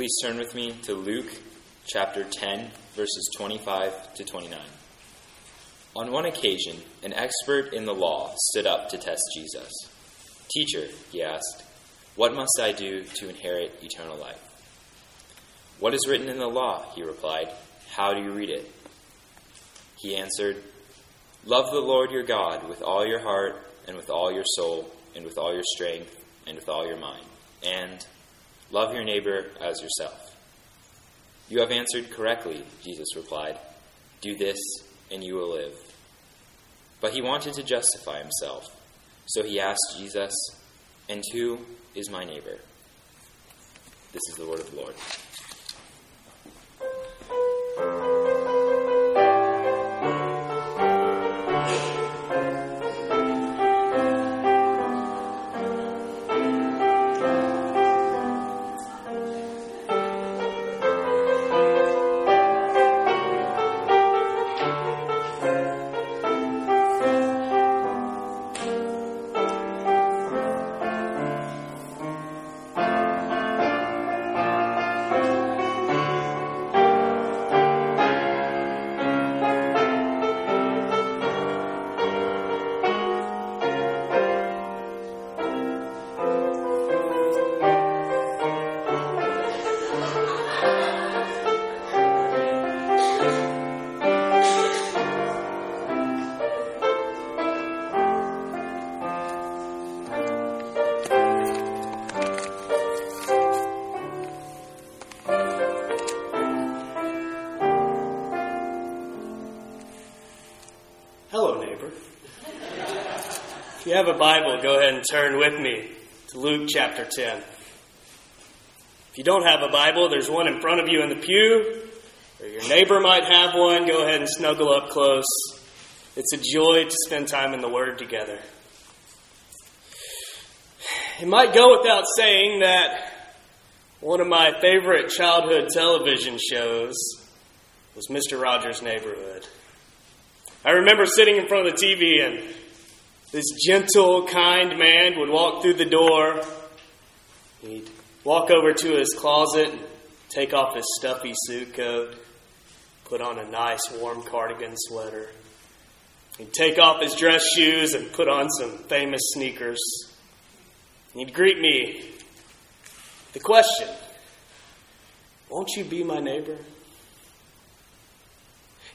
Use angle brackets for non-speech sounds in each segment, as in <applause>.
Please turn with me to Luke chapter 10, verses 25 to 29. On one occasion, an expert in the law stood up to test Jesus. Teacher, he asked, what must I do to inherit eternal life? What is written in the law? He replied. How do you read it? He answered, Love the Lord your God with all your heart, and with all your soul, and with all your strength, and with all your mind, and love your neighbor as yourself. You have answered correctly, Jesus replied. Do this, and you will live. But he wanted to justify himself, so he asked Jesus, And who is my neighbor? This is the word of the Lord. You have a Bible, go ahead and turn with me to Luke chapter 10. If you don't have a Bible, there's one in front of you in the pew, or your neighbor might have one. Go ahead and snuggle up close. It's a joy to spend time in the Word together. It might go without saying that one of my favorite childhood television shows was Mr. Rogers' Neighborhood. I remember sitting in front of the TV and this gentle, kind man would walk through the door. He'd walk over to his closet and take off his stuffy suit coat, put on a nice warm cardigan sweater. He'd take off his dress shoes and put on some famous sneakers. He'd greet me. The question Won't you be my neighbor?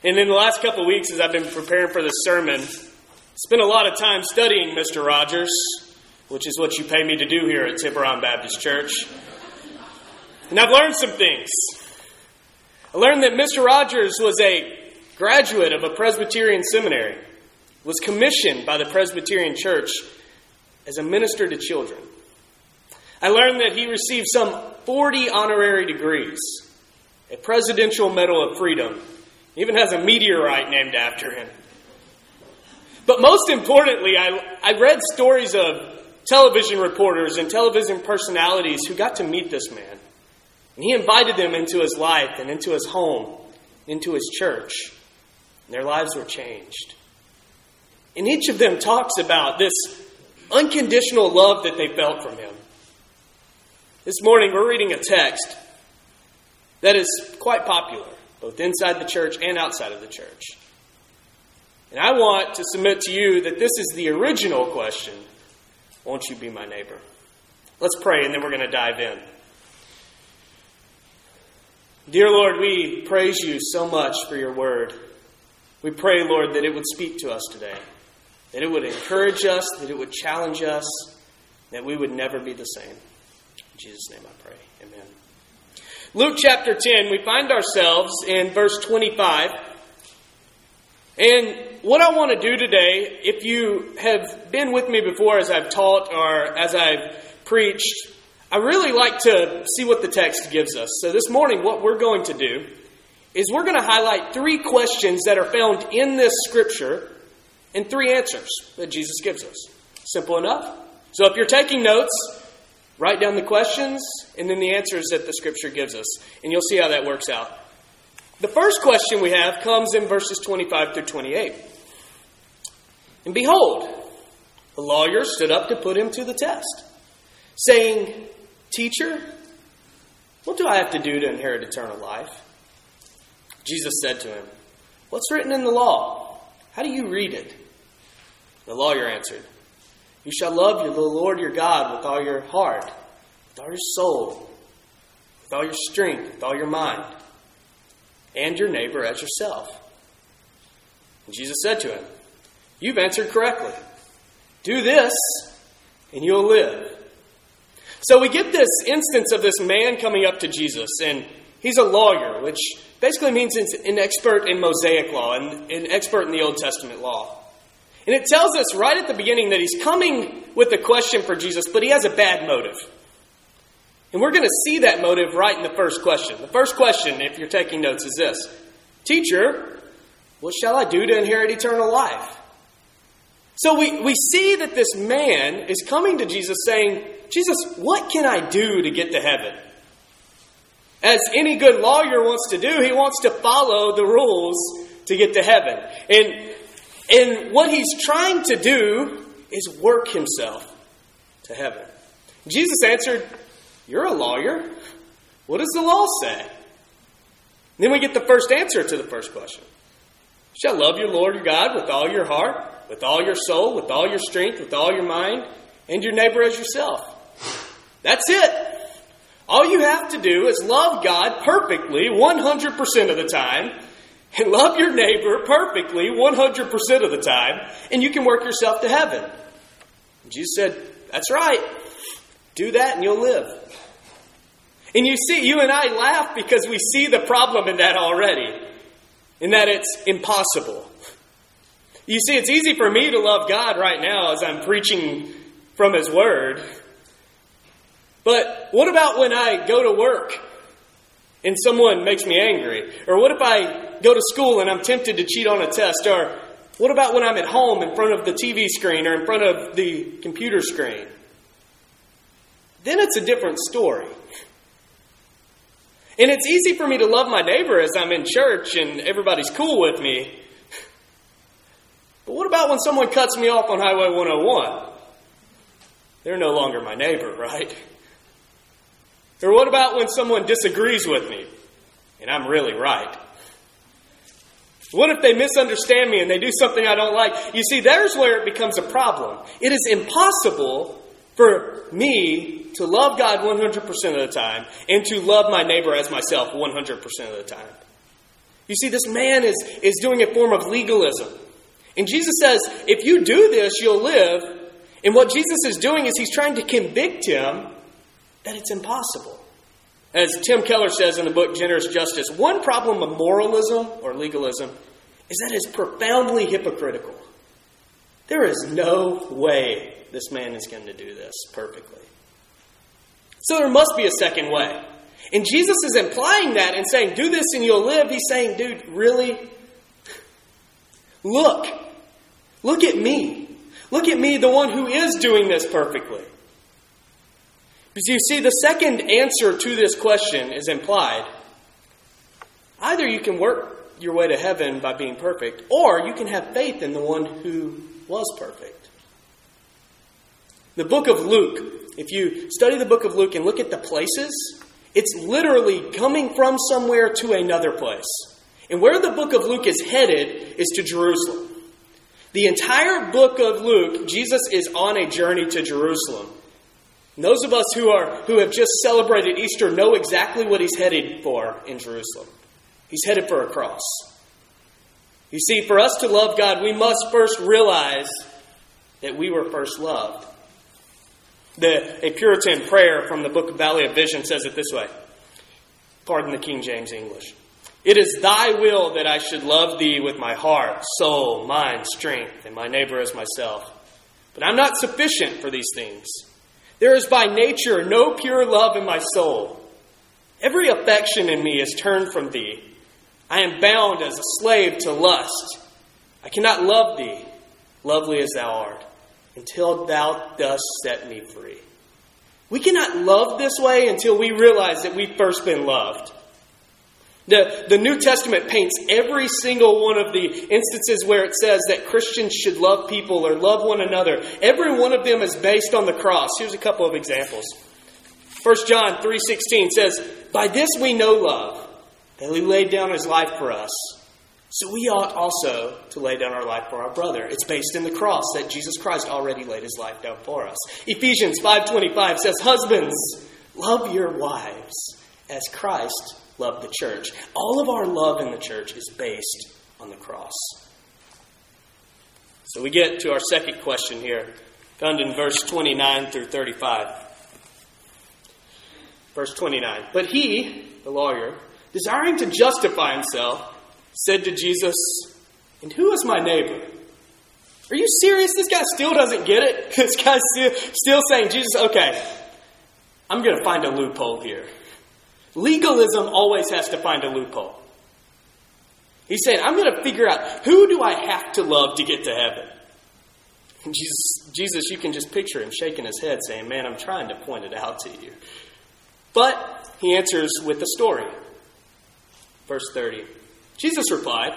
And in the last couple of weeks, as I've been preparing for the sermon, Spent a lot of time studying Mr. Rogers, which is what you pay me to do here at Tiburon Baptist Church. And I've learned some things. I learned that Mr. Rogers was a graduate of a Presbyterian seminary, was commissioned by the Presbyterian Church as a minister to children. I learned that he received some 40 honorary degrees, a Presidential Medal of Freedom, even has a meteorite named after him. But most importantly, I, I read stories of television reporters and television personalities who got to meet this man. And he invited them into his life and into his home, into his church. And their lives were changed. And each of them talks about this unconditional love that they felt from him. This morning, we're reading a text that is quite popular, both inside the church and outside of the church. And I want to submit to you that this is the original question Won't you be my neighbor? Let's pray, and then we're going to dive in. Dear Lord, we praise you so much for your word. We pray, Lord, that it would speak to us today, that it would encourage us, that it would challenge us, that we would never be the same. In Jesus' name I pray. Amen. Luke chapter 10, we find ourselves in verse 25. And what I want to do today, if you have been with me before as I've taught or as I've preached, I really like to see what the text gives us. So this morning, what we're going to do is we're going to highlight three questions that are found in this scripture and three answers that Jesus gives us. Simple enough. So if you're taking notes, write down the questions and then the answers that the scripture gives us, and you'll see how that works out. The first question we have comes in verses 25 through 28. And behold, the lawyer stood up to put him to the test, saying, Teacher, What do I have to do to inherit eternal life? Jesus said to him, What's written in the law? How do you read it? The lawyer answered, You shall love the Lord your God with all your heart, with all your soul, with all your strength, with all your mind, and your neighbor as yourself. And Jesus said to him, You've answered correctly. Do this, and you'll live. So we get this instance of this man coming up to Jesus, and he's a lawyer, which basically means he's an expert in Mosaic law and an expert in the Old Testament law. And it tells us right at the beginning that he's coming with a question for Jesus, but he has a bad motive. And we're going to see that motive right in the first question. The first question, if you're taking notes, is this Teacher, what shall I do to inherit eternal life? So we, we see that this man is coming to Jesus saying, Jesus, what can I do to get to heaven? As any good lawyer wants to do, he wants to follow the rules to get to heaven. And, and what he's trying to do is work himself to heaven. Jesus answered, You're a lawyer. What does the law say? then we get the first answer to the first question. Shall love your Lord your God with all your heart, with all your soul, with all your strength, with all your mind, and your neighbor as yourself. That's it. All you have to do is love God perfectly 100% of the time and love your neighbor perfectly 100% of the time, and you can work yourself to heaven. Jesus said, That's right. Do that and you'll live. And you see, you and I laugh because we see the problem in that already, in that it's impossible. You see, it's easy for me to love God right now as I'm preaching from His Word. But what about when I go to work and someone makes me angry? Or what if I go to school and I'm tempted to cheat on a test? Or what about when I'm at home in front of the TV screen or in front of the computer screen? Then it's a different story. And it's easy for me to love my neighbor as I'm in church and everybody's cool with me. But what about when someone cuts me off on Highway 101? They're no longer my neighbor, right? Or what about when someone disagrees with me and I'm really right? What if they misunderstand me and they do something I don't like? You see, there's where it becomes a problem. It is impossible for me to love God 100% of the time and to love my neighbor as myself 100% of the time. You see, this man is, is doing a form of legalism. And Jesus says, if you do this, you'll live. And what Jesus is doing is he's trying to convict him that it's impossible. As Tim Keller says in the book Generous Justice, one problem of moralism or legalism is that it's profoundly hypocritical. There is no way this man is going to do this perfectly. So there must be a second way. And Jesus is implying that and saying, Do this and you'll live. He's saying, Dude, really? Look. Look at me. Look at me, the one who is doing this perfectly. Because you see, the second answer to this question is implied. Either you can work your way to heaven by being perfect, or you can have faith in the one who was perfect. The book of Luke, if you study the book of Luke and look at the places, it's literally coming from somewhere to another place. And where the book of Luke is headed is to Jerusalem. The entire book of Luke, Jesus is on a journey to Jerusalem. And those of us who are who have just celebrated Easter know exactly what he's headed for in Jerusalem. He's headed for a cross. You see, for us to love God, we must first realize that we were first loved. The, a Puritan prayer from the book of Valley of Vision says it this way. Pardon the King James English. It is thy will that I should love thee with my heart, soul, mind, strength, and my neighbor as myself. But I'm not sufficient for these things. There is by nature no pure love in my soul. Every affection in me is turned from thee. I am bound as a slave to lust. I cannot love thee, lovely as thou art, until thou dost set me free. We cannot love this way until we realize that we've first been loved. The, the New Testament paints every single one of the instances where it says that Christians should love people or love one another. Every one of them is based on the cross. Here's a couple of examples. 1 John 3:16 says, "By this we know love, that he laid down his life for us. So we ought also to lay down our life for our brother." It's based in the cross that Jesus Christ already laid his life down for us. Ephesians 5:25 says, "Husbands, love your wives as Christ loved the church." All of our love in the church is based on the cross. So we get to our second question here, found in verse 29 through 35. Verse 29. But he, the lawyer, desiring to justify himself, said to Jesus, And who is my neighbor? Are you serious? This guy still doesn't get it? <laughs> This guy's still, still saying, Jesus, okay, I'm going to find a loophole here. Legalism always has to find a loophole. He said, I'm going to figure out who do I have to love to get to heaven? And Jesus, Jesus, you can just picture him shaking his head, saying, Man, I'm trying to point it out to you. But he answers with a story. Verse 30. Jesus replied,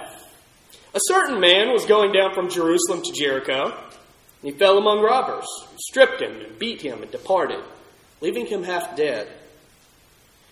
A certain man was going down from Jerusalem to Jericho, and he fell among robbers, stripped him, and beat him, and departed, leaving him half dead.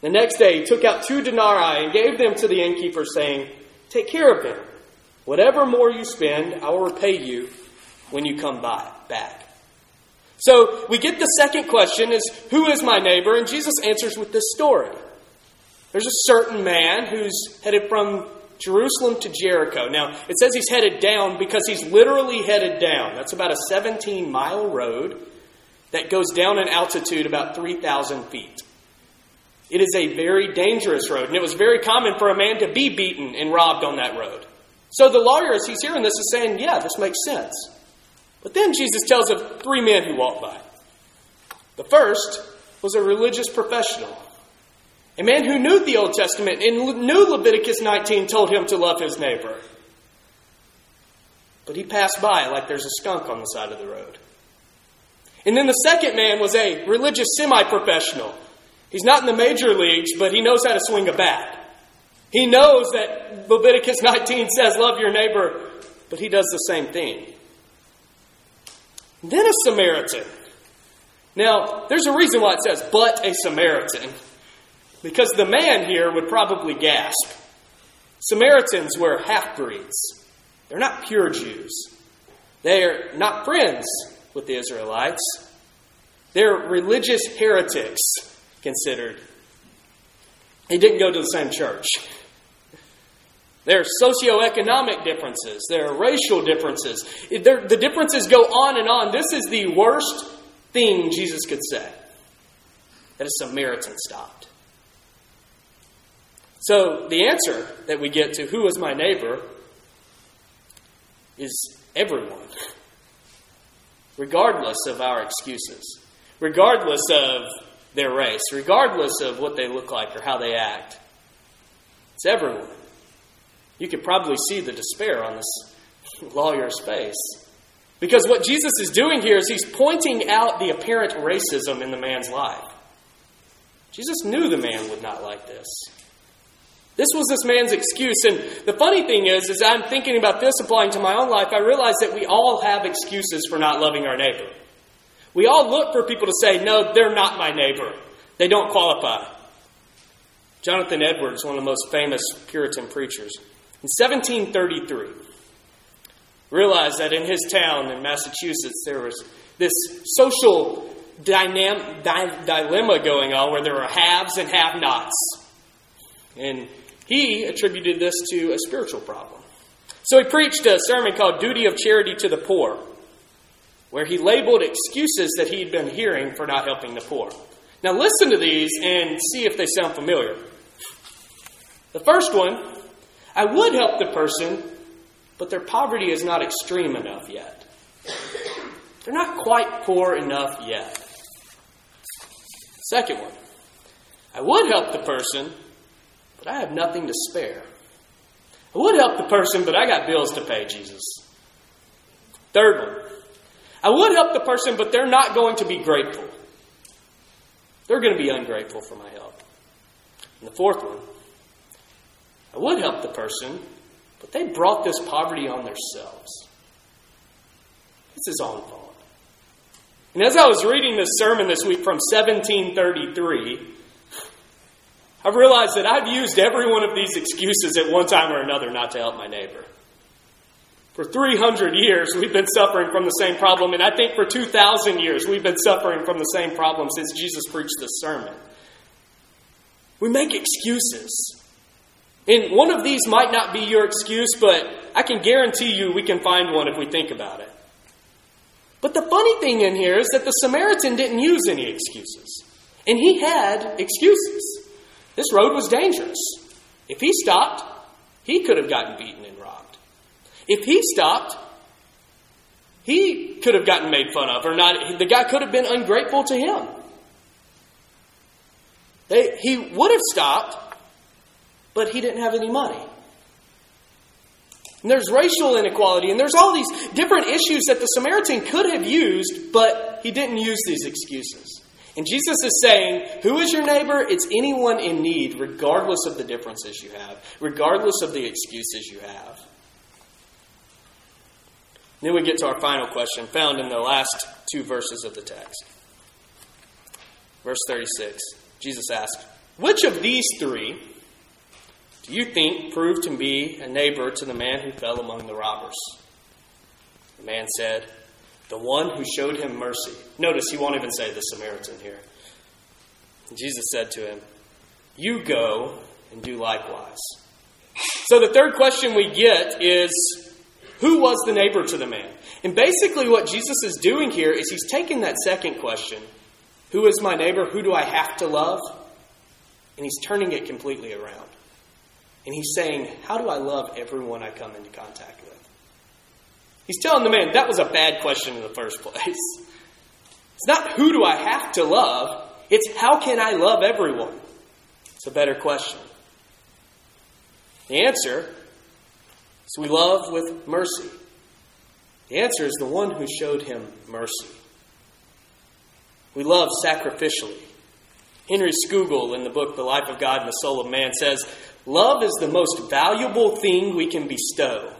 The next day he took out two denarii and gave them to the innkeeper, saying, Take care of him. Whatever more you spend, I will repay you when you come by back. So we get the second question is who is my neighbor? And Jesus answers with this story. There's a certain man who's headed from Jerusalem to Jericho. Now, it says he's headed down because he's literally headed down. That's about a 17 mile road that goes down in altitude about 3,000 feet. It is a very dangerous road, and it was very common for a man to be beaten and robbed on that road. So the lawyer, as he's hearing this, is saying, Yeah, this makes sense. But then Jesus tells of three men who walked by. The first was a religious professional, a man who knew the Old Testament and knew Leviticus 19 told him to love his neighbor. But he passed by like there's a skunk on the side of the road. And then the second man was a religious semi professional. He's not in the major leagues, but he knows how to swing a bat. He knows that Leviticus 19 says, Love your neighbor, but he does the same thing. Then a Samaritan. Now, there's a reason why it says, but a Samaritan. Because the man here would probably gasp. Samaritans were half breeds, they're not pure Jews. They're not friends with the Israelites. They're religious heretics considered. He didn't go to the same church. There are socioeconomic differences. There are racial differences. There, the differences go on and on. This is the worst thing Jesus could say that a Samaritan stopped. So, the answer that we get to who is my neighbor is everyone, <laughs> regardless of our excuses, regardless of their race, regardless of what they look like or how they act. It's everyone. You could probably see the despair on this <laughs> lawyer's face. Because what Jesus is doing here is he's pointing out the apparent racism in the man's life. Jesus knew the man would not like this. This was this man's excuse. And the funny thing is, as I'm thinking about this applying to my own life, I realize that we all have excuses for not loving our neighbor. We all look for people to say, no, they're not my neighbor. They don't qualify. Jonathan Edwards, one of the most famous Puritan preachers, in 1733, realized that in his town in Massachusetts there was this social dynam- di- dilemma going on where there were haves and have nots. And he attributed this to a spiritual problem. So he preached a sermon called Duty of Charity to the Poor where he labeled excuses that he'd been hearing for not helping the poor. Now, listen to these and see if they sound familiar. The first one I would help the person, but their poverty is not extreme enough yet. They're not quite poor enough yet. Second one I would help the person, but I have nothing to spare. I would help the person, but I got bills to pay, Jesus. Third one. I would help the person, but they're not going to be grateful. They're going to be ungrateful for my help. And the fourth one. I would help the person, but they brought this poverty on themselves. It's his own fault. And as I was reading this sermon this week from 1733, I've realized that I've used every one of these excuses at one time or another not to help my neighbor. For 300 years, we've been suffering from the same problem, and I think for 2,000 years, we've been suffering from the same problem since Jesus preached this sermon. We make excuses. And one of these might not be your excuse, but I can guarantee you we can find one if we think about it. But the funny thing in here is that the Samaritan didn't use any excuses. And he had excuses. This road was dangerous. If he stopped, he could have gotten beaten. If he stopped, he could have gotten made fun of, or not. The guy could have been ungrateful to him. They, he would have stopped, but he didn't have any money. And there's racial inequality, and there's all these different issues that the Samaritan could have used, but he didn't use these excuses. And Jesus is saying, Who is your neighbor? It's anyone in need, regardless of the differences you have, regardless of the excuses you have. Then we get to our final question, found in the last two verses of the text. Verse 36, Jesus asked, Which of these three do you think proved to be a neighbor to the man who fell among the robbers? The man said, the one who showed him mercy. Notice he won't even say the Samaritan here. Jesus said to him, You go and do likewise. So the third question we get is Who was the neighbor to the man? And basically, what Jesus is doing here is he's taking that second question Who is my neighbor? Who do I have to love? And he's turning it completely around. And he's saying, How do I love everyone I come into contact with? He's telling the man that was a bad question in the first <laughs> place. It's not who do I have to love, it's how can I love everyone? It's a better question. The answer is we love with mercy. The answer is the one who showed him mercy. We love sacrificially. Henry Scougal, in the book The Life of God and the Soul of Man, says, Love is the most valuable thing we can bestow.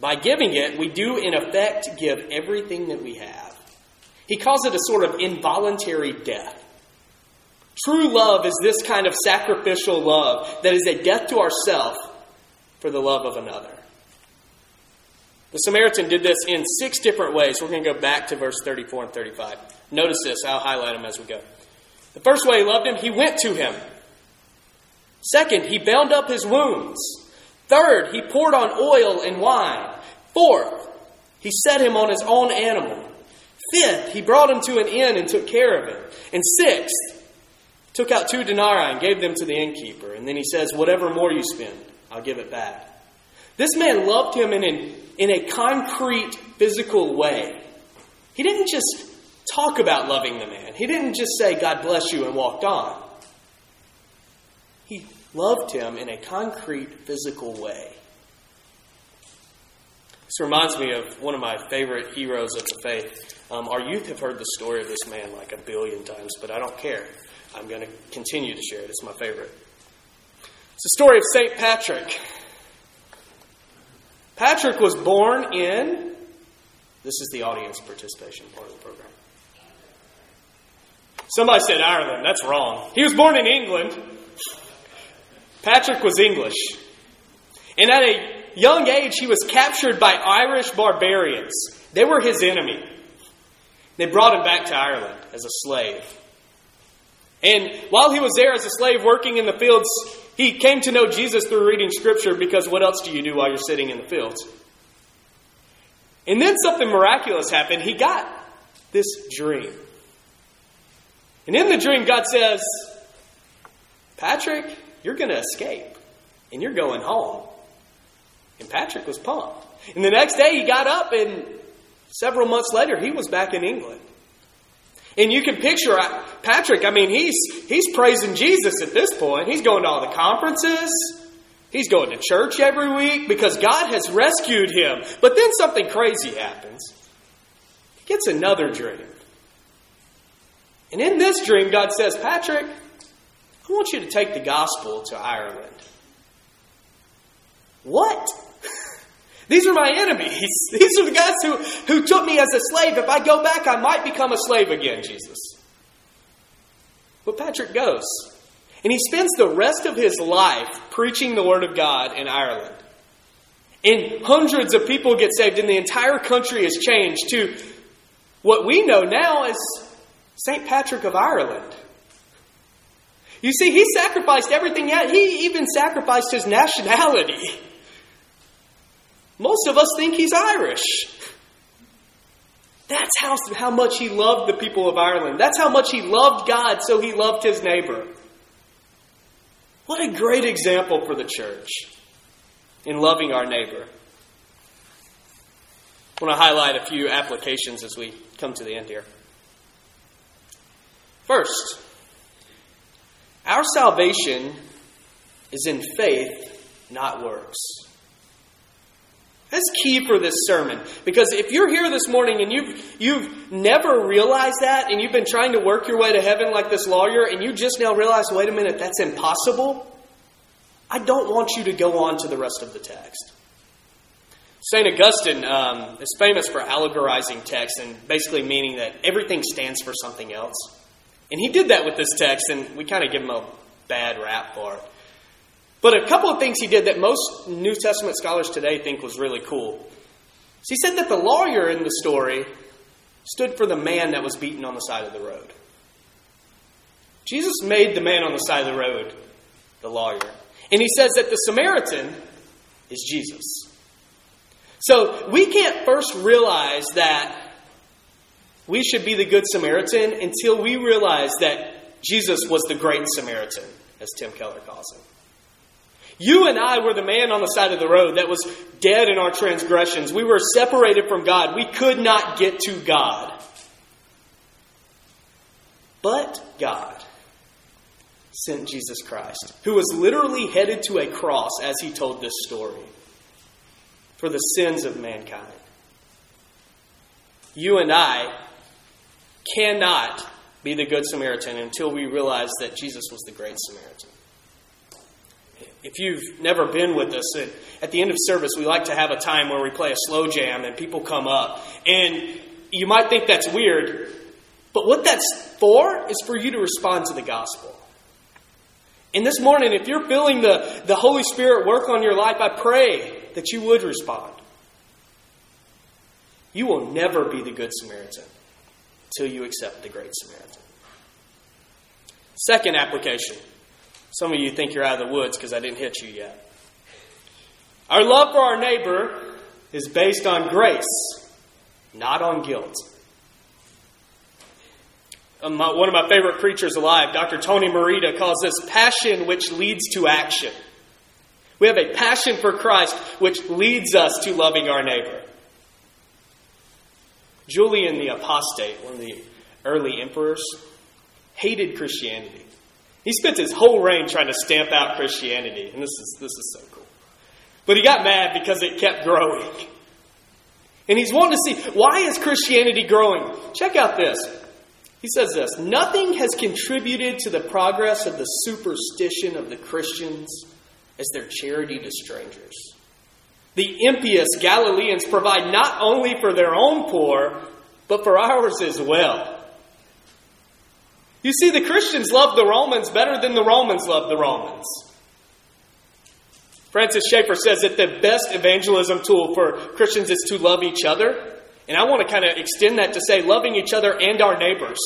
By giving it, we do in effect give everything that we have. He calls it a sort of involuntary death. True love is this kind of sacrificial love that is a death to ourself for the love of another. The Samaritan did this in six different ways. We're going to go back to verse 34 and 35. Notice this, I'll highlight them as we go. The first way he loved him, he went to him. Second, he bound up his wounds. Third, he poured on oil and wine. Fourth, he set him on his own animal. Fifth, he brought him to an inn and took care of him. And sixth, took out two denarii and gave them to the innkeeper. And then he says, Whatever more you spend, I'll give it back. This man loved him in, an, in a concrete, physical way. He didn't just talk about loving the man, he didn't just say, God bless you, and walked on. He loved him in a concrete, physical way. This reminds me of one of my favorite heroes of the faith. Um, our youth have heard the story of this man like a billion times, but I don't care. I'm going to continue to share it. It's my favorite. It's the story of St. Patrick. Patrick was born in, this is the audience participation part of the program. Somebody said Ireland. That's wrong. He was born in England. Patrick was English. And at a young age, he was captured by Irish barbarians. They were his enemy. They brought him back to Ireland as a slave. And while he was there as a slave working in the fields, he came to know Jesus through reading Scripture because what else do you do while you're sitting in the fields? And then something miraculous happened. He got this dream. And in the dream, God says, Patrick, you're going to escape and you're going home. And Patrick was pumped. And the next day he got up, and several months later he was back in England. And you can picture uh, Patrick, I mean, he's, he's praising Jesus at this point. He's going to all the conferences. He's going to church every week because God has rescued him. But then something crazy happens. He gets another dream. And in this dream, God says, Patrick, I want you to take the gospel to Ireland. What? These are my enemies. <laughs> These are the guys who, who took me as a slave. If I go back, I might become a slave again, Jesus. But Patrick goes. And he spends the rest of his life preaching the Word of God in Ireland. And hundreds of people get saved, and the entire country is changed to what we know now as St. Patrick of Ireland. You see, he sacrificed everything, he even sacrificed his nationality. <laughs> Most of us think he's Irish. That's how, how much he loved the people of Ireland. That's how much he loved God, so he loved his neighbor. What a great example for the church in loving our neighbor. I want to highlight a few applications as we come to the end here. First, our salvation is in faith, not works. That's key for this sermon. Because if you're here this morning and you've, you've never realized that and you've been trying to work your way to heaven like this lawyer and you just now realize, wait a minute, that's impossible, I don't want you to go on to the rest of the text. St. Augustine um, is famous for allegorizing text and basically meaning that everything stands for something else. And he did that with this text, and we kind of give him a bad rap for it. But a couple of things he did that most New Testament scholars today think was really cool. So he said that the lawyer in the story stood for the man that was beaten on the side of the road. Jesus made the man on the side of the road the lawyer. And he says that the Samaritan is Jesus. So we can't first realize that we should be the Good Samaritan until we realize that Jesus was the Great Samaritan, as Tim Keller calls him. You and I were the man on the side of the road that was dead in our transgressions. We were separated from God. We could not get to God. But God sent Jesus Christ, who was literally headed to a cross as he told this story for the sins of mankind. You and I cannot be the Good Samaritan until we realize that Jesus was the Great Samaritan if you've never been with us, at the end of service, we like to have a time where we play a slow jam and people come up. And you might think that's weird, but what that's for is for you to respond to the gospel. And this morning, if you're feeling the, the Holy Spirit work on your life, I pray that you would respond. You will never be the Good Samaritan until you accept the Great Samaritan. Second application some of you think you're out of the woods because I didn't hit you yet. Our love for our neighbor is based on grace, not on guilt. Um, one of my favorite preachers alive, Dr. Tony Merida, calls this passion which leads to action. We have a passion for Christ which leads us to loving our neighbor. Julian the Apostate, one of the early emperors, hated Christianity. He spent his whole reign trying to stamp out Christianity, and this is, this is so cool. But he got mad because it kept growing. And he's wanting to see why is Christianity growing? Check out this. He says this Nothing has contributed to the progress of the superstition of the Christians as their charity to strangers. The impious Galileans provide not only for their own poor, but for ours as well. You see, the Christians love the Romans better than the Romans love the Romans. Francis Schaeffer says that the best evangelism tool for Christians is to love each other. And I want to kind of extend that to say loving each other and our neighbors.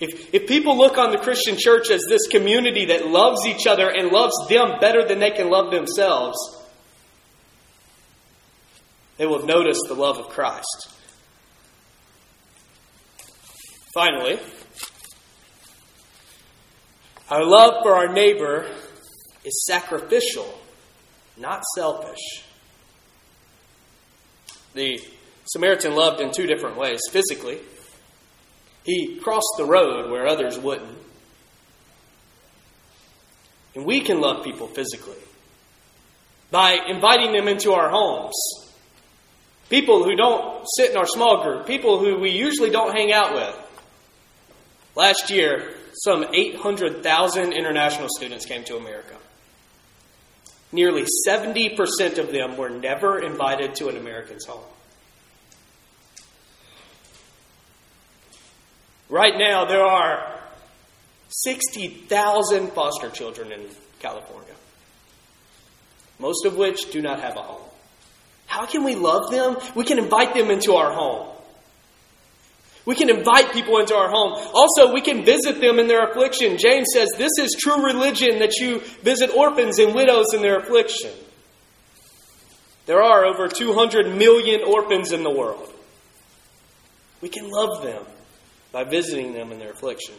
If, if people look on the Christian church as this community that loves each other and loves them better than they can love themselves, they will have noticed the love of Christ. Finally, our love for our neighbor is sacrificial, not selfish. The Samaritan loved in two different ways physically, He crossed the road where others wouldn't. And we can love people physically by inviting them into our homes. People who don't sit in our small group, people who we usually don't hang out with. Last year, some 800,000 international students came to America. Nearly 70% of them were never invited to an American's home. Right now, there are 60,000 foster children in California, most of which do not have a home. How can we love them? We can invite them into our home. We can invite people into our home. Also, we can visit them in their affliction. James says this is true religion that you visit orphans and widows in their affliction. There are over 200 million orphans in the world. We can love them by visiting them in their affliction.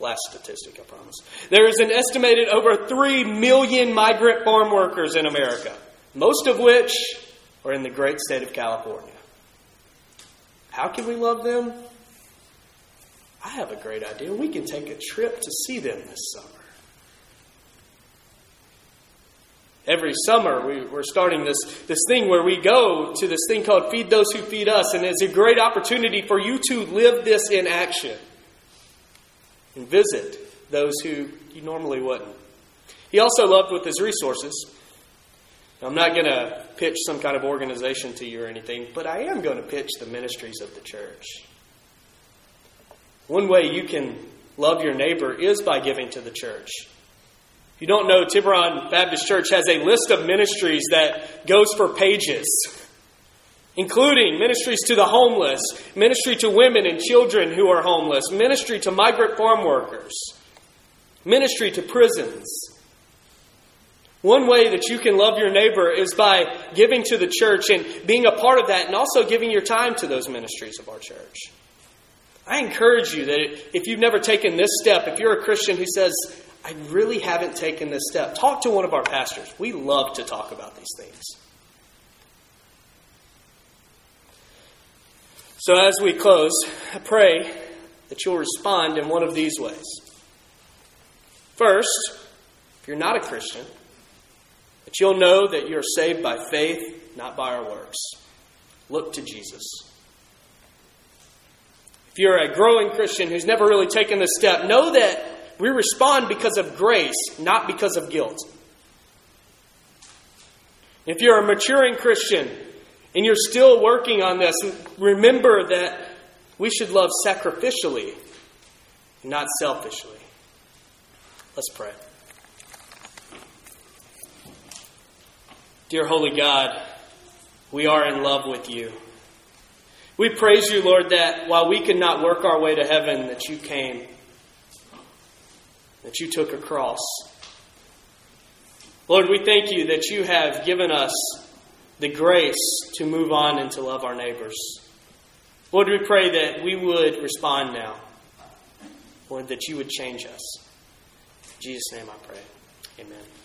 Last statistic, I promise. There is an estimated over 3 million migrant farm workers in America, most of which are in the great state of California. How can we love them? I have a great idea. We can take a trip to see them this summer. Every summer, we, are starting this, this thing where we go to this thing called Feed Those Who Feed Us, and it's a great opportunity for you to live this in action and visit those who you normally wouldn't. He also loved with his resources. I'm not going to pitch some kind of organization to you or anything, but I am going to pitch the ministries of the church. One way you can love your neighbor is by giving to the church. If you don't know, Tiburon Baptist Church has a list of ministries that goes for pages, including ministries to the homeless, ministry to women and children who are homeless, ministry to migrant farm workers, ministry to prisons one way that you can love your neighbor is by giving to the church and being a part of that and also giving your time to those ministries of our church. I encourage you that if you've never taken this step, if you're a Christian who says, I really haven't taken this step, talk to one of our pastors. We love to talk about these things. So, as we close, I pray that you'll respond in one of these ways. First, if you're not a Christian, that you'll know that you're saved by faith, not by our works. Look to Jesus. If you're a growing Christian who's never really taken this step, know that we respond because of grace, not because of guilt. If you're a maturing Christian and you're still working on this, remember that we should love sacrificially, not selfishly. Let's pray. Dear Holy God, we are in love with you. We praise you, Lord, that while we could not work our way to heaven, that you came, that you took a cross. Lord, we thank you that you have given us the grace to move on and to love our neighbors. Lord, we pray that we would respond now. Lord, that you would change us. In Jesus' name I pray. Amen.